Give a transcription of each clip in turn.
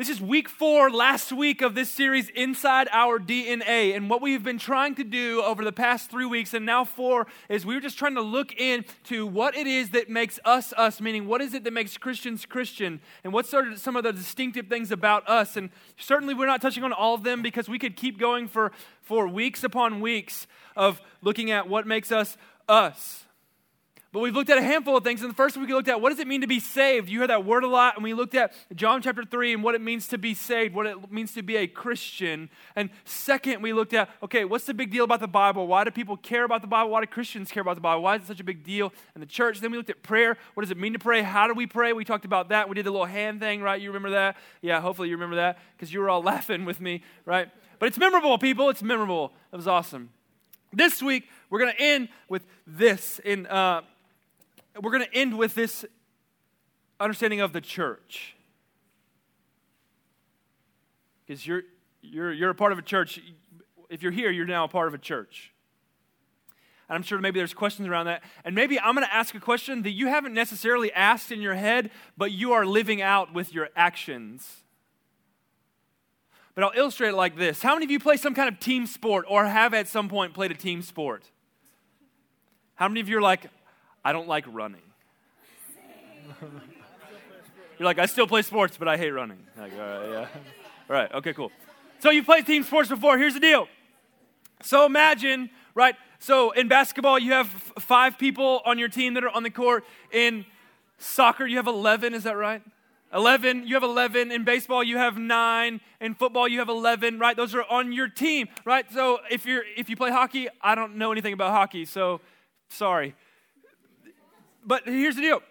This is week four, last week of this series, Inside Our DNA. And what we've been trying to do over the past three weeks and now four is we were just trying to look into what it is that makes us us, meaning what is it that makes Christians Christian, and what sort of some of the distinctive things about us. And certainly we're not touching on all of them because we could keep going for, for weeks upon weeks of looking at what makes us us. But we've looked at a handful of things. And the first we looked at what does it mean to be saved? You hear that word a lot. And we looked at John chapter 3 and what it means to be saved, what it means to be a Christian. And second, we looked at, okay, what's the big deal about the Bible? Why do people care about the Bible? Why do Christians care about the Bible? Why is it such a big deal in the church? Then we looked at prayer. What does it mean to pray? How do we pray? We talked about that. We did the little hand thing, right? You remember that? Yeah, hopefully you remember that because you were all laughing with me, right? But it's memorable, people. It's memorable. It was awesome. This week, we're going to end with this in. Uh, we're going to end with this understanding of the church. Because you're, you're, you're a part of a church. If you're here, you're now a part of a church. And I'm sure maybe there's questions around that. And maybe I'm going to ask a question that you haven't necessarily asked in your head, but you are living out with your actions. But I'll illustrate it like this How many of you play some kind of team sport or have at some point played a team sport? How many of you are like, I don't like running. You're like, I still play sports, but I hate running. Like, all right, yeah. All right, okay, cool. So you've played team sports before. Here's the deal. So imagine, right? So in basketball, you have f- five people on your team that are on the court. In soccer, you have 11, is that right? 11, you have 11. In baseball, you have nine. In football, you have 11, right? Those are on your team, right? So if, you're, if you play hockey, I don't know anything about hockey, so sorry but here's the deal.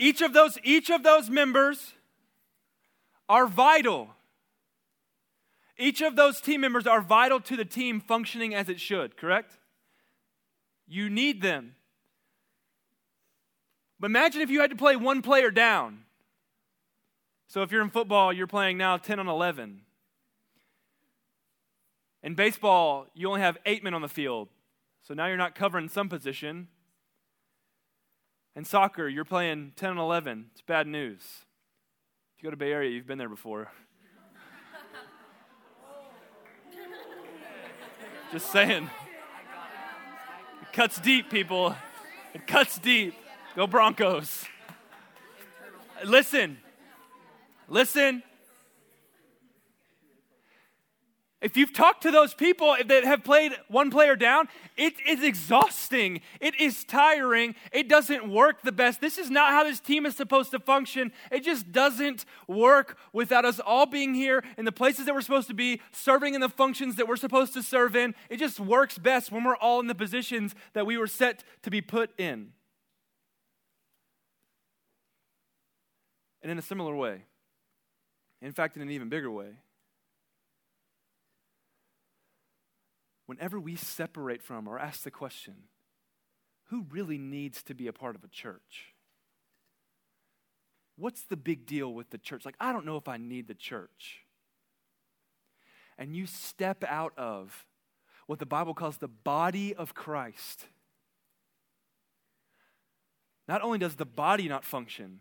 Each of those, each of those members are vital. Each of those team members are vital to the team functioning as it should, correct? You need them. But imagine if you had to play one player down. So if you're in football, you're playing now 10 on 11. In baseball, you only have eight men on the field. So now you're not covering some position. In soccer, you're playing 10 and 11. It's bad news. If you go to Bay Area, you've been there before. Just saying. It cuts deep, people. It cuts deep. Go Broncos. Listen. Listen. If you've talked to those people that have played one player down, it is exhausting. It is tiring. It doesn't work the best. This is not how this team is supposed to function. It just doesn't work without us all being here in the places that we're supposed to be, serving in the functions that we're supposed to serve in. It just works best when we're all in the positions that we were set to be put in. And in a similar way, in fact, in an even bigger way, whenever we separate from or ask the question, who really needs to be a part of a church? What's the big deal with the church? Like, I don't know if I need the church. And you step out of what the Bible calls the body of Christ. Not only does the body not function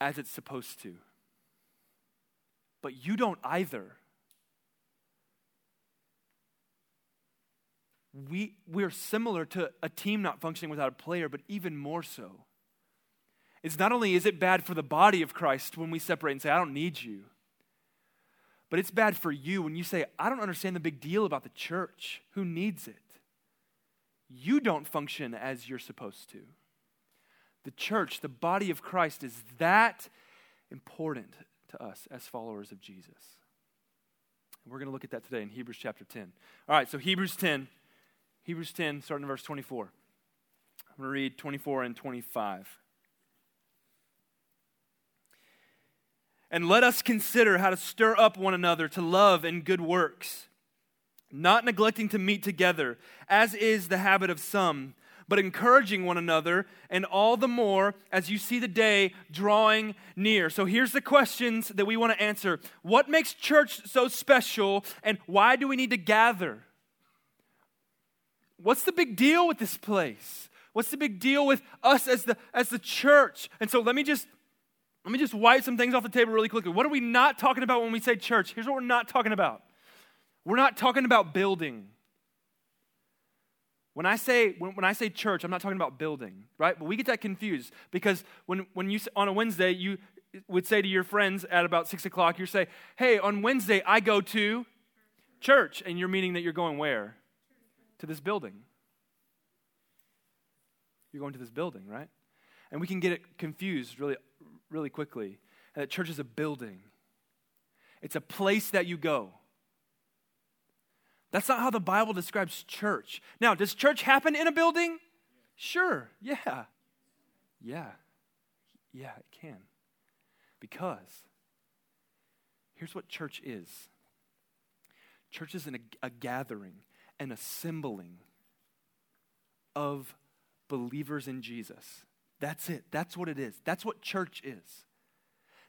as it's supposed to, but you don't either. We, we're similar to a team not functioning without a player, but even more so. It's not only is it bad for the body of Christ when we separate and say, I don't need you, but it's bad for you when you say, I don't understand the big deal about the church. Who needs it? You don't function as you're supposed to. The church, the body of Christ, is that important to us as followers of Jesus. We're going to look at that today in Hebrews chapter 10. All right, so Hebrews 10. Hebrews 10, starting in verse 24. I'm going to read 24 and 25. And let us consider how to stir up one another to love and good works, not neglecting to meet together, as is the habit of some, but encouraging one another, and all the more as you see the day drawing near. So here's the questions that we want to answer What makes church so special, and why do we need to gather? What's the big deal with this place? What's the big deal with us as the, as the church? And so let me just Let me just wipe some things off the table really quickly. What are we not talking about when we say church? Here's what we're not talking about we're not talking about building. When I say when, when I say church, I'm not talking about building, right? But we get that confused because when, when you on a Wednesday you would say to your friends at about six o'clock, you say, "Hey, on Wednesday I go to church," and you're meaning that you're going where? To this building. You're going to this building, right? And we can get it confused really, really quickly. That church is a building. It's a place that you go. That's not how the Bible describes church. Now, does church happen in a building? Sure, yeah. Yeah. Yeah, it can. Because here's what church is church is an, a gathering, an assembling of believers in Jesus. That's it. That's what it is. That's what church is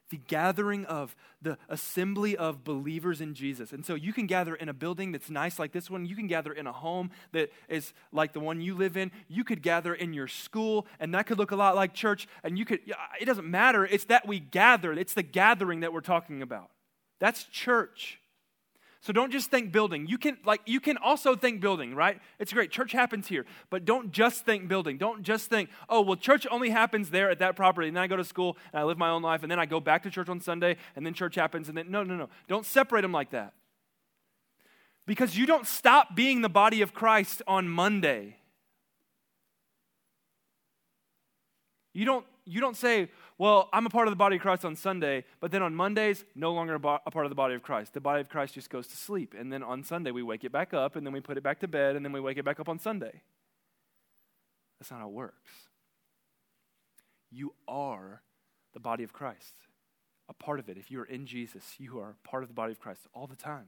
the gathering of the assembly of believers in Jesus. And so you can gather in a building that's nice like this one. You can gather in a home that is like the one you live in. You could gather in your school, and that could look a lot like church. And you could, it doesn't matter. It's that we gather, it's the gathering that we're talking about. That's church. So don't just think building. You can like you can also think building, right? It's great. Church happens here, but don't just think building. Don't just think, "Oh, well church only happens there at that property." And then I go to school and I live my own life and then I go back to church on Sunday and then church happens and then no, no, no. Don't separate them like that. Because you don't stop being the body of Christ on Monday. You don't you don't say, well, I'm a part of the body of Christ on Sunday, but then on Mondays, no longer a, part of the body of Christ. The body of Christ just goes to sleep. And then on Sunday, we wake it back up, and then we put it back to bed, and then we wake it back up on Sunday. That's not how it works. You are the body of Christ, a part of it. If you are in Jesus, you are part of the body of Christ all the time.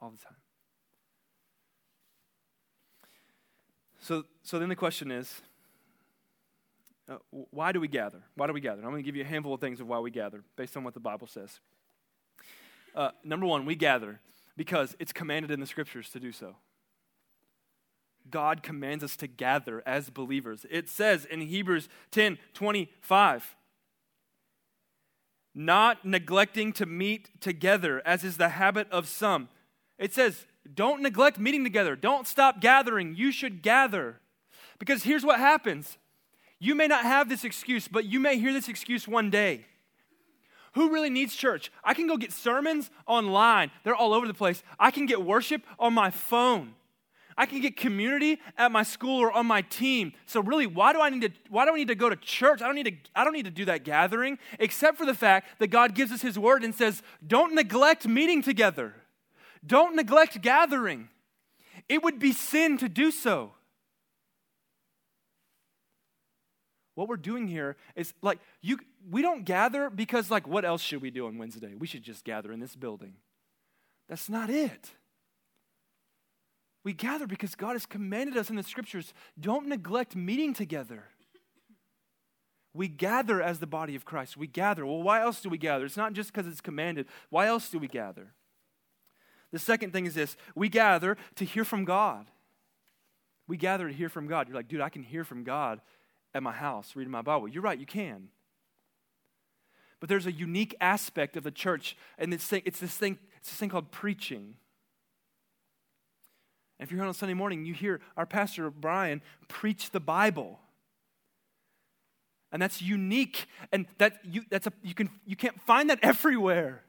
All the time. So, so then the question is uh, why do we gather? Why do we gather? I'm going to give you a handful of things of why we gather based on what the Bible says. Uh, number one, we gather because it's commanded in the scriptures to do so. God commands us to gather as believers. It says in Hebrews 10 25, not neglecting to meet together, as is the habit of some. It says, don't neglect meeting together. Don't stop gathering. You should gather. Because here's what happens you may not have this excuse, but you may hear this excuse one day. Who really needs church? I can go get sermons online, they're all over the place. I can get worship on my phone. I can get community at my school or on my team. So really, why do I need to why do I need to go to church? I don't need to I don't need to do that gathering except for the fact that God gives us his word and says, "Don't neglect meeting together. Don't neglect gathering." It would be sin to do so. What we're doing here is like you we don't gather because like what else should we do on Wednesday? We should just gather in this building. That's not it. We gather because God has commanded us in the scriptures, don't neglect meeting together. We gather as the body of Christ. We gather. Well, why else do we gather? It's not just because it's commanded. Why else do we gather? The second thing is this we gather to hear from God. We gather to hear from God. You're like, dude, I can hear from God at my house reading my Bible. You're right, you can. But there's a unique aspect of the church, and it's, it's, this, thing, it's this thing called preaching. And if you're here on a Sunday morning, you hear our pastor, Brian, preach the Bible. And that's unique, and that you, that's a, you, can, you can't find that everywhere.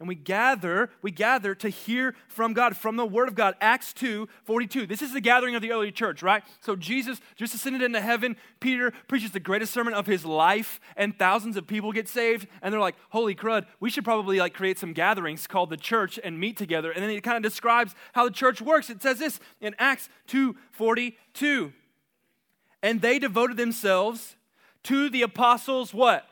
And we gather, we gather to hear from God, from the Word of God. Acts 2 42. This is the gathering of the early church, right? So Jesus just ascended into heaven. Peter preaches the greatest sermon of his life, and thousands of people get saved. And they're like, holy crud, we should probably like create some gatherings called the church and meet together. And then he kind of describes how the church works. It says this in Acts 2 42. And they devoted themselves to the apostles' what?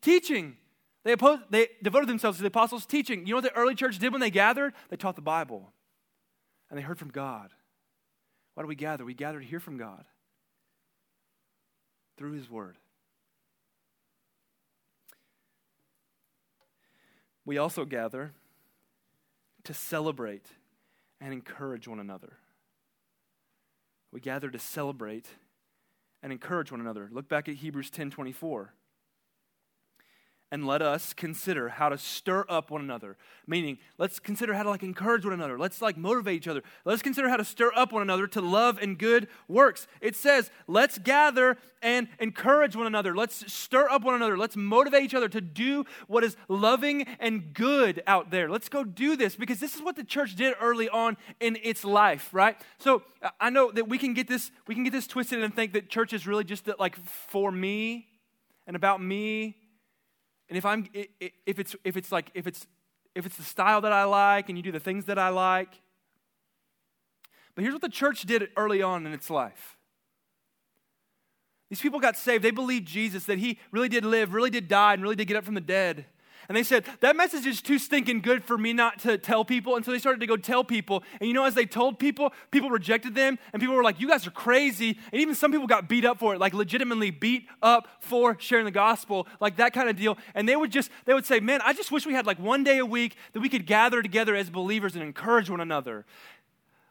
Teaching they, opposed, they devoted themselves to the apostles' teaching. You know what the early church did when they gathered? They taught the Bible and they heard from God. Why do we gather? We gather to hear from God through His Word. We also gather to celebrate and encourage one another. We gather to celebrate and encourage one another. Look back at Hebrews 10 24 and let us consider how to stir up one another. Meaning let's consider how to like encourage one another. Let's like motivate each other. Let's consider how to stir up one another to love and good works. It says let's gather and encourage one another. Let's stir up one another. Let's motivate each other to do what is loving and good out there. Let's go do this because this is what the church did early on in its life right? So i know that we can get this we can get this twisted and think that church is really just that like for me and about me and if I'm if it's if it's like if it's if it's the style that I like and you do the things that I like. But here's what the church did early on in its life. These people got saved. They believed Jesus, that he really did live, really did die, and really did get up from the dead. And they said, That message is too stinking good for me not to tell people. And so they started to go tell people. And you know, as they told people, people rejected them. And people were like, You guys are crazy. And even some people got beat up for it, like legitimately beat up for sharing the gospel, like that kind of deal. And they would just, they would say, Man, I just wish we had like one day a week that we could gather together as believers and encourage one another.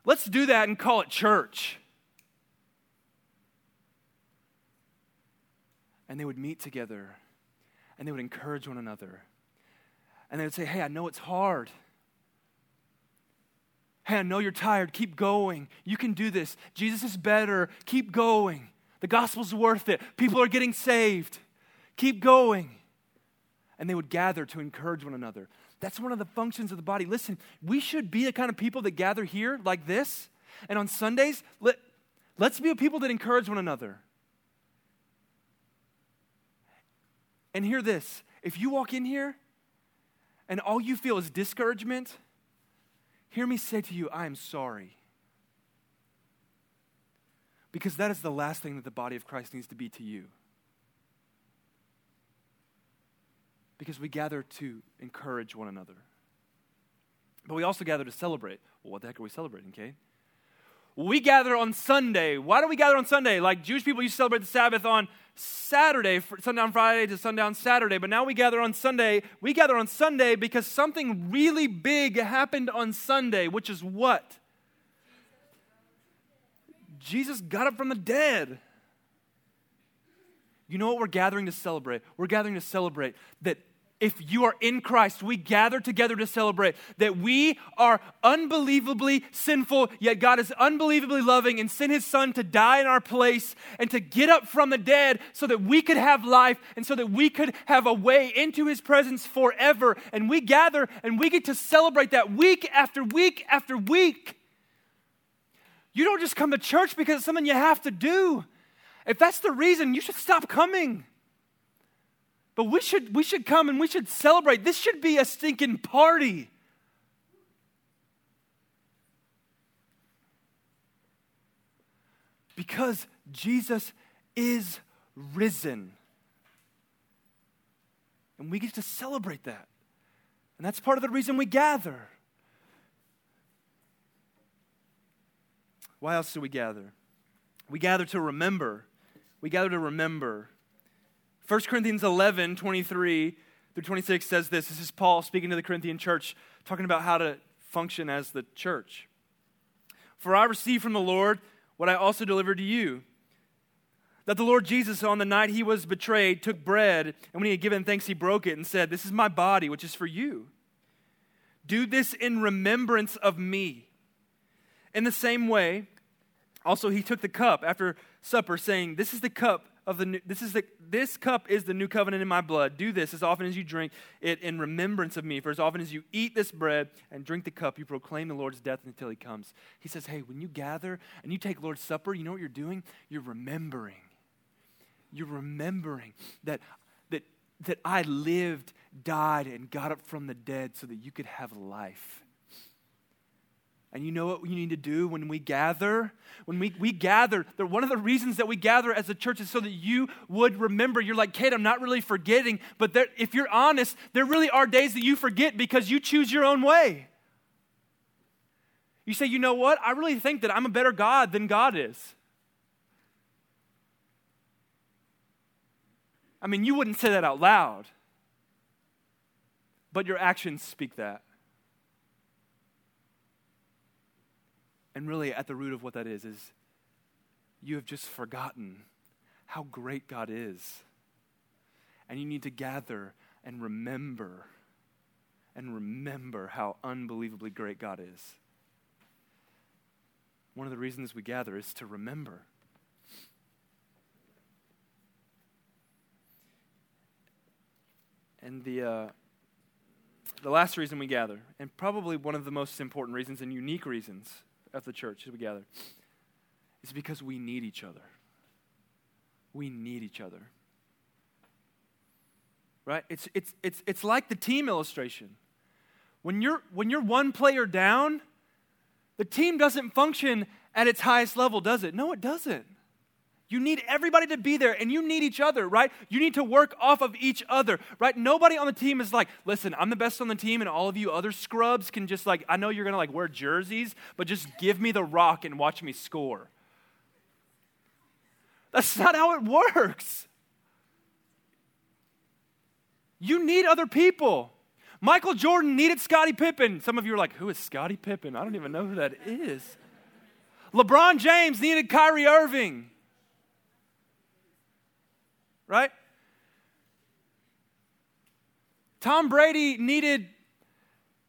Let's do that and call it church. And they would meet together and they would encourage one another and they would say, Hey, I know it's hard. Hey, I know you're tired. Keep going. You can do this. Jesus is better. Keep going. The gospel's worth it. People are getting saved. Keep going. And they would gather to encourage one another. That's one of the functions of the body. Listen, we should be the kind of people that gather here like this. And on Sundays, let, let's be a people that encourage one another. And hear this if you walk in here and all you feel is discouragement, hear me say to you, I am sorry. Because that is the last thing that the body of Christ needs to be to you. Because we gather to encourage one another. But we also gather to celebrate. Well, what the heck are we celebrating, Cade? We gather on Sunday. Why do we gather on Sunday? Like Jewish people used to celebrate the Sabbath on Saturday, sundown Friday to sundown Saturday, but now we gather on Sunday. We gather on Sunday because something really big happened on Sunday, which is what? Jesus got up from the dead. You know what we're gathering to celebrate? We're gathering to celebrate that if you are in Christ, we gather together to celebrate that we are unbelievably sinful, yet God is unbelievably loving and sent his son to die in our place and to get up from the dead so that we could have life and so that we could have a way into his presence forever. And we gather and we get to celebrate that week after week after week. You don't just come to church because it's something you have to do. If that's the reason, you should stop coming. But we should, we should come and we should celebrate. This should be a stinking party. Because Jesus is risen. And we get to celebrate that. And that's part of the reason we gather. Why else do we gather? We gather to remember. We gather to remember 1 Corinthians 11, 23 through 26 says this. This is Paul speaking to the Corinthian church, talking about how to function as the church. For I received from the Lord what I also delivered to you that the Lord Jesus, on the night he was betrayed, took bread, and when he had given thanks, he broke it and said, This is my body, which is for you. Do this in remembrance of me. In the same way, also he took the cup after supper, saying, This is the cup of the new, this is the this cup is the new covenant in my blood. Do this as often as you drink it in remembrance of me. For as often as you eat this bread and drink the cup, you proclaim the Lord's death until he comes. He says, Hey, when you gather and you take Lord's Supper, you know what you're doing? You're remembering. You're remembering that that that I lived, died, and got up from the dead so that you could have life. And you know what you need to do when we gather? When we, we gather, one of the reasons that we gather as a church is so that you would remember. You're like, Cade, I'm not really forgetting. But there, if you're honest, there really are days that you forget because you choose your own way. You say, you know what? I really think that I'm a better God than God is. I mean, you wouldn't say that out loud, but your actions speak that. And really, at the root of what that is, is you have just forgotten how great God is. And you need to gather and remember and remember how unbelievably great God is. One of the reasons we gather is to remember. And the, uh, the last reason we gather, and probably one of the most important reasons and unique reasons of the church as we gather, is because we need each other. We need each other. Right? It's, it's, it's, it's like the team illustration. When you're, when you're one player down, the team doesn't function at its highest level, does it? No, it doesn't. You need everybody to be there and you need each other, right? You need to work off of each other, right? Nobody on the team is like, listen, I'm the best on the team and all of you other scrubs can just like, I know you're going to like wear jerseys, but just give me the rock and watch me score. That's not how it works. You need other people. Michael Jordan needed Scottie Pippen. Some of you are like, who is Scottie Pippen? I don't even know who that is. LeBron James needed Kyrie Irving. Right? Tom Brady needed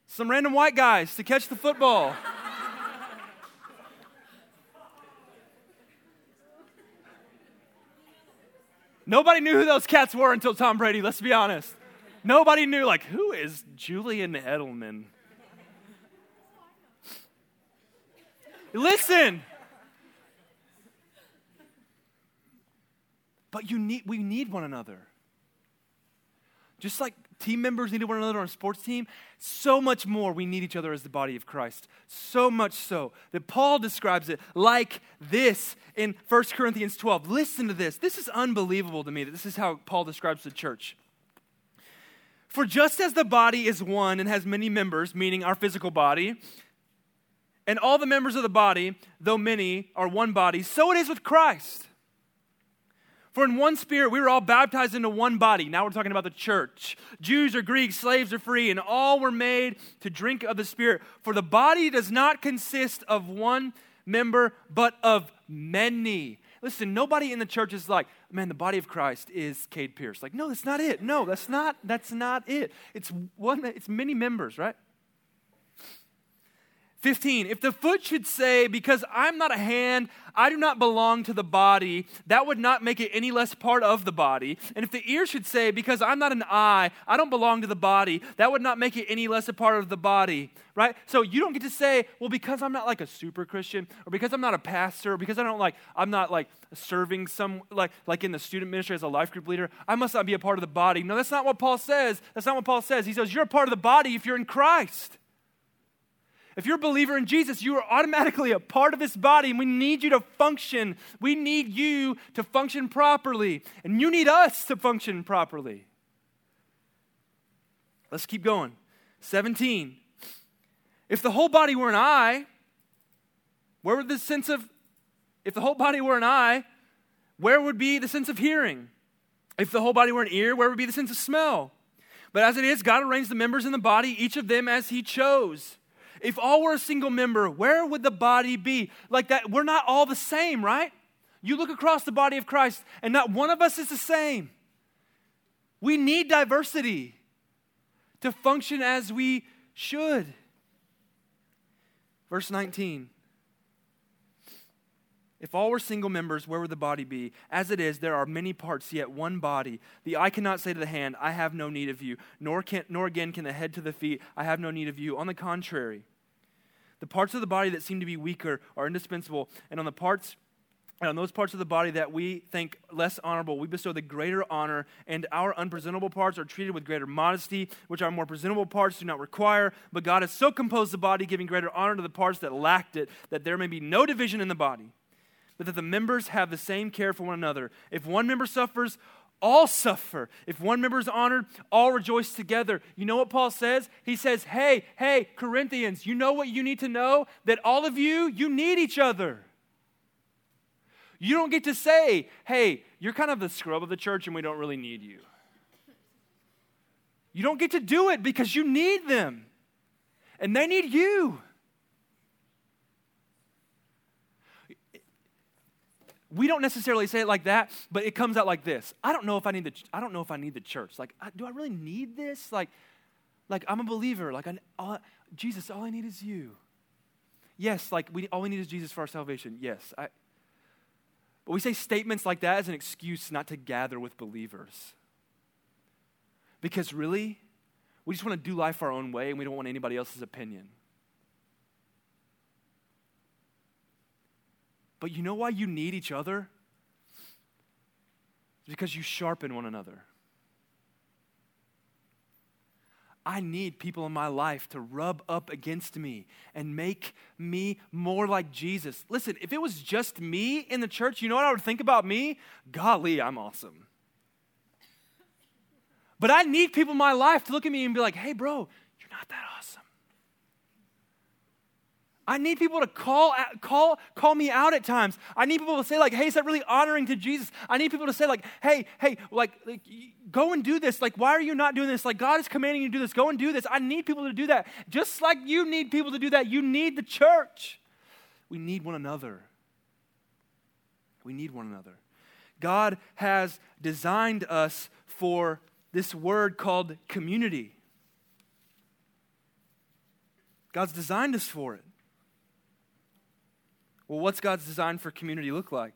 some random white guys to catch the football. Nobody knew who those cats were until Tom Brady, let's be honest. Nobody knew, like, who is Julian Edelman? Listen. But you need, we need one another. Just like team members need one another on a sports team, so much more we need each other as the body of Christ. So much so that Paul describes it like this in 1 Corinthians 12. Listen to this. This is unbelievable to me that this is how Paul describes the church. For just as the body is one and has many members, meaning our physical body, and all the members of the body, though many, are one body, so it is with Christ. For in one spirit we were all baptized into one body. Now we're talking about the church. Jews or Greeks, slaves or free, and all were made to drink of the Spirit. For the body does not consist of one member, but of many. Listen, nobody in the church is like, man, the body of Christ is Cade Pierce. Like, no, that's not it. No, that's not, that's not it. It's one, it's many members, right? 15, if the foot should say, Because I'm not a hand, I do not belong to the body, that would not make it any less part of the body. And if the ear should say, Because I'm not an eye, I don't belong to the body, that would not make it any less a part of the body, right? So you don't get to say, Well, because I'm not like a super Christian, or because I'm not a pastor, or because I don't like, I'm not like serving some, like, like in the student ministry as a life group leader, I must not be a part of the body. No, that's not what Paul says. That's not what Paul says. He says, You're a part of the body if you're in Christ. If you're a believer in Jesus, you are automatically a part of this body, and we need you to function. We need you to function properly, and you need us to function properly. Let's keep going. 17. If the whole body were an eye, where would the sense of, if the whole body were an eye, where would be the sense of hearing? If the whole body were an ear, where would be the sense of smell? But as it is, God arranged the members in the body, each of them as He chose. If all were a single member, where would the body be? Like that, we're not all the same, right? You look across the body of Christ, and not one of us is the same. We need diversity to function as we should. Verse 19. If all were single members, where would the body be? As it is, there are many parts, yet one body. The eye cannot say to the hand, I have no need of you, nor, can, nor again can the head to the feet, I have no need of you. On the contrary, the parts of the body that seem to be weaker are indispensable, and on the parts and on those parts of the body that we think less honorable, we bestow the greater honor, and our unpresentable parts are treated with greater modesty, which our more presentable parts do not require. But God has so composed the body, giving greater honor to the parts that lacked it, that there may be no division in the body, but that the members have the same care for one another. If one member suffers, all suffer. If one member is honored, all rejoice together. You know what Paul says? He says, Hey, hey, Corinthians, you know what you need to know? That all of you, you need each other. You don't get to say, Hey, you're kind of the scrub of the church and we don't really need you. You don't get to do it because you need them and they need you. We don't necessarily say it like that, but it comes out like this. I don't know if I need the I don't know if I need the church. Like, do I really need this? Like, like I'm a believer. Like, I, all, Jesus, all I need is you. Yes, like we all we need is Jesus for our salvation. Yes, I, but we say statements like that as an excuse not to gather with believers. Because really, we just want to do life our own way and we don't want anybody else's opinion. But you know why you need each other? It's because you sharpen one another. I need people in my life to rub up against me and make me more like Jesus. Listen, if it was just me in the church, you know what I would think about me? Golly, I'm awesome. But I need people in my life to look at me and be like, hey, bro, you're not that awesome. I need people to call, call, call me out at times. I need people to say, like, hey, is that really honoring to Jesus? I need people to say, like, hey, hey, like, like, go and do this. Like, why are you not doing this? Like, God is commanding you to do this. Go and do this. I need people to do that. Just like you need people to do that, you need the church. We need one another. We need one another. God has designed us for this word called community. God's designed us for it. Well, what's God's design for community look like?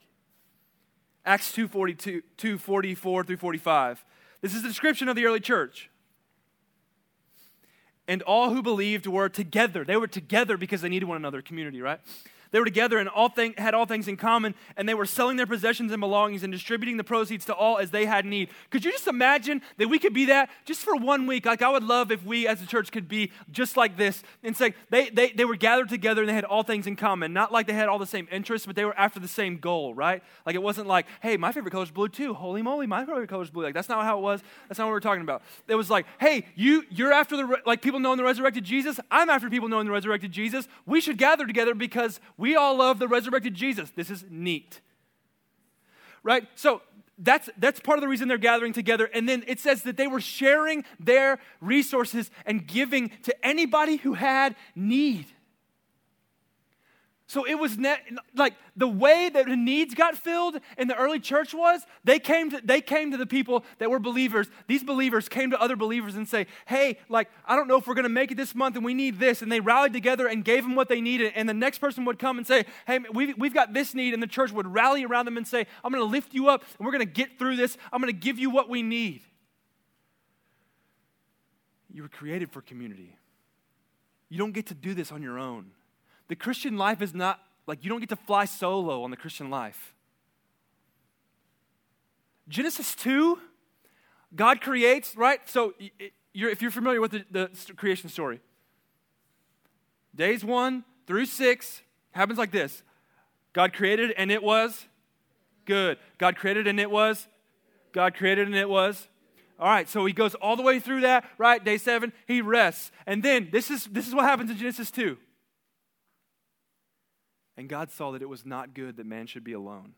Acts 242, 244 through 45. This is the description of the early church. And all who believed were together. They were together because they needed one another, community, right? They were together and all thing, had all things in common, and they were selling their possessions and belongings and distributing the proceeds to all as they had need. Could you just imagine that we could be that just for one week? Like, I would love if we as a church could be just like this and say they, they, they were gathered together and they had all things in common. Not like they had all the same interests, but they were after the same goal, right? Like, it wasn't like, hey, my favorite color is blue too. Holy moly, my favorite color is blue. Like, that's not how it was. That's not what we are talking about. It was like, hey, you, you're after the, like, people knowing the resurrected Jesus. I'm after people knowing the resurrected Jesus. We should gather together because we all love the resurrected Jesus. This is neat. Right? So that's, that's part of the reason they're gathering together. And then it says that they were sharing their resources and giving to anybody who had need. So it was ne- like the way that the needs got filled in the early church was they came to they came to the people that were believers. These believers came to other believers and say, "Hey, like I don't know if we're going to make it this month and we need this." And they rallied together and gave them what they needed. And the next person would come and say, "Hey, we've, we've got this need." And the church would rally around them and say, "I'm going to lift you up and we're going to get through this. I'm going to give you what we need." You were created for community. You don't get to do this on your own. The Christian life is not like you don't get to fly solo on the Christian life. Genesis 2, God creates, right? So you're, if you're familiar with the, the creation story, days one through six happens like this God created and it was good. God created and it was God created and it was all right, so he goes all the way through that, right? Day seven, he rests. And then this is this is what happens in Genesis 2. And God saw that it was not good that man should be alone.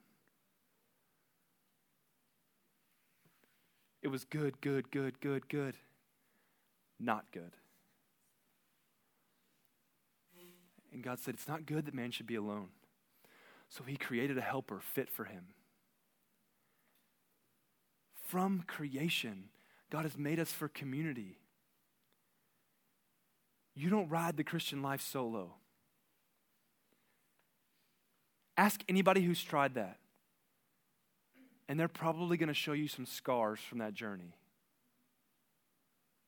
It was good, good, good, good, good. Not good. And God said, It's not good that man should be alone. So he created a helper fit for him. From creation, God has made us for community. You don't ride the Christian life solo. Ask anybody who's tried that. And they're probably going to show you some scars from that journey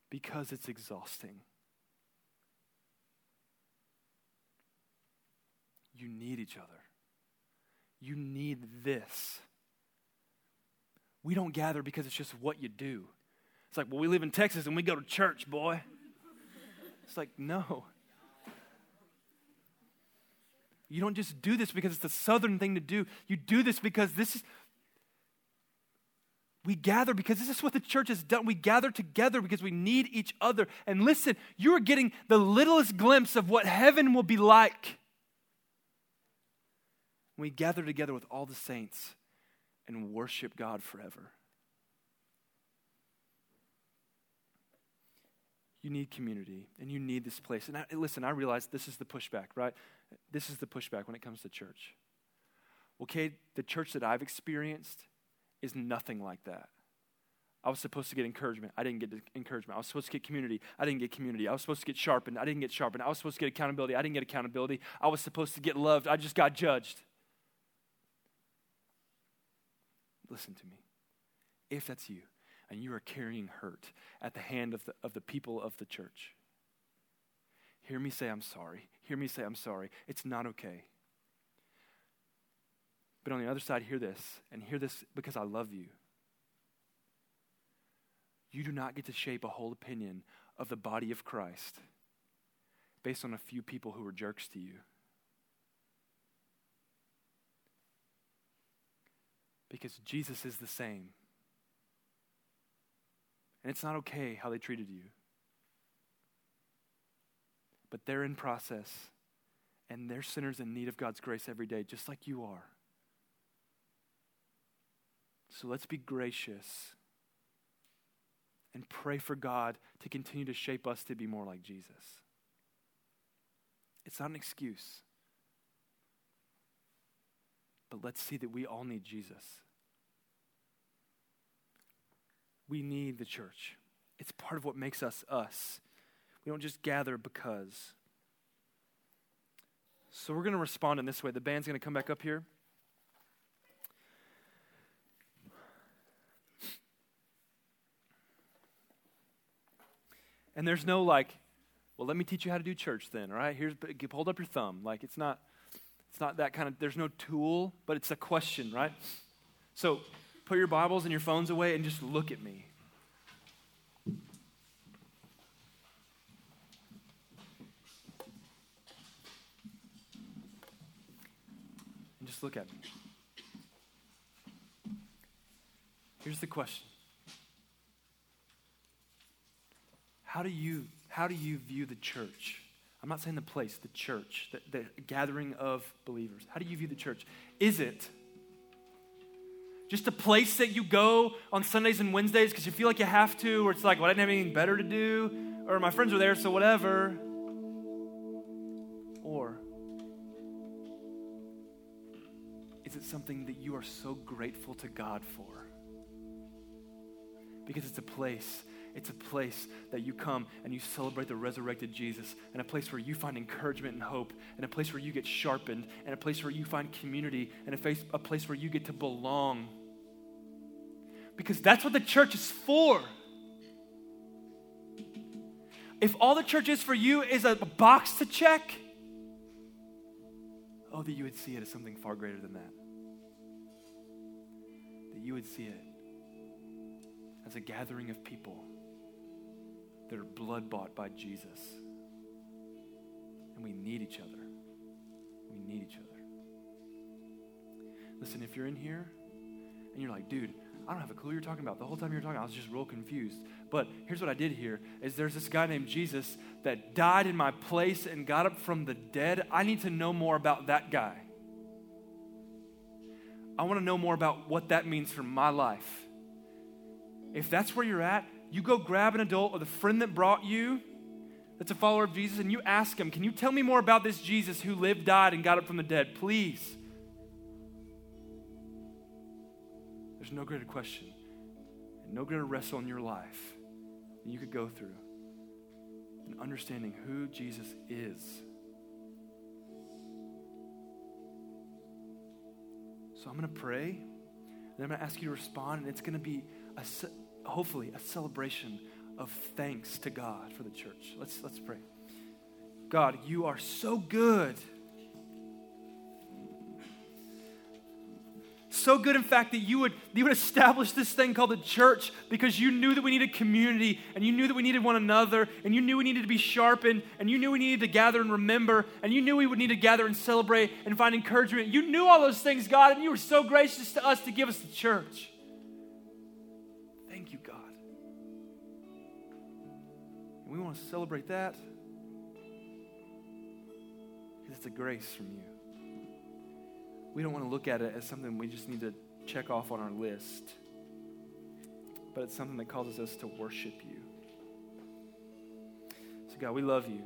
because it's exhausting. You need each other. You need this. We don't gather because it's just what you do. It's like, well, we live in Texas and we go to church, boy. It's like, no. You don't just do this because it's the southern thing to do. You do this because this is, we gather because this is what the church has done. We gather together because we need each other. And listen, you are getting the littlest glimpse of what heaven will be like. We gather together with all the saints and worship God forever. You need community and you need this place. And I, listen, I realize this is the pushback, right? This is the pushback when it comes to church. Okay, the church that I've experienced is nothing like that. I was supposed to get encouragement. I didn't get encouragement. I was supposed to get community. I didn't get community. I was supposed to get sharpened. I didn't get sharpened. I was supposed to get accountability. I didn't get accountability. I was supposed to get loved. I just got judged. Listen to me. If that's you and you are carrying hurt at the hand of the, of the people of the church, hear me say, I'm sorry. Hear me say, I'm sorry. It's not okay. But on the other side, hear this, and hear this because I love you. You do not get to shape a whole opinion of the body of Christ based on a few people who were jerks to you. Because Jesus is the same. And it's not okay how they treated you. But they're in process, and they're sinners in need of God's grace every day, just like you are. So let's be gracious and pray for God to continue to shape us to be more like Jesus. It's not an excuse. But let's see that we all need Jesus. We need the church. It's part of what makes us us. We don't just gather because. So we're going to respond in this way. The band's going to come back up here. And there's no like, well, let me teach you how to do church then, all right? Here's, hold up your thumb. Like, it's not, it's not that kind of, there's no tool, but it's a question, right? So put your Bibles and your phones away and just look at me. And look at me. Here's the question How do you, how do you view the church? I'm not saying the place, the church, the, the gathering of believers. How do you view the church? Is it just a place that you go on Sundays and Wednesdays because you feel like you have to, or it's like, well, I didn't have anything better to do, or my friends were there, so whatever? Is it something that you are so grateful to God for? Because it's a place it's a place that you come and you celebrate the resurrected Jesus, and a place where you find encouragement and hope, and a place where you get sharpened, and a place where you find community, and a, face, a place where you get to belong. Because that's what the church is for. If all the church is for you is a box to check, oh, that you would see it as something far greater than that. You would see it as a gathering of people that are blood bought by Jesus. And we need each other. We need each other. Listen, if you're in here and you're like, dude, I don't have a clue you're talking about. The whole time you were talking, I was just real confused. But here's what I did hear is there's this guy named Jesus that died in my place and got up from the dead. I need to know more about that guy. I want to know more about what that means for my life. If that's where you're at, you go grab an adult or the friend that brought you that's a follower of Jesus and you ask him, Can you tell me more about this Jesus who lived, died, and got up from the dead? Please. There's no greater question and no greater wrestle in your life that you could go through in understanding who Jesus is. So I'm going to pray, and I'm going to ask you to respond, and it's going to be a, hopefully a celebration of thanks to God for the church. Let's, let's pray. God, you are so good. So good, in fact, that you would, you would establish this thing called the church because you knew that we needed community and you knew that we needed one another and you knew we needed to be sharpened and you knew we needed to gather and remember and you knew we would need to gather and celebrate and find encouragement. You knew all those things, God, and you were so gracious to us to give us the church. Thank you, God. And we want to celebrate that because it's a grace from you. We don't want to look at it as something we just need to check off on our list, but it's something that causes us to worship you. So, God, we love you.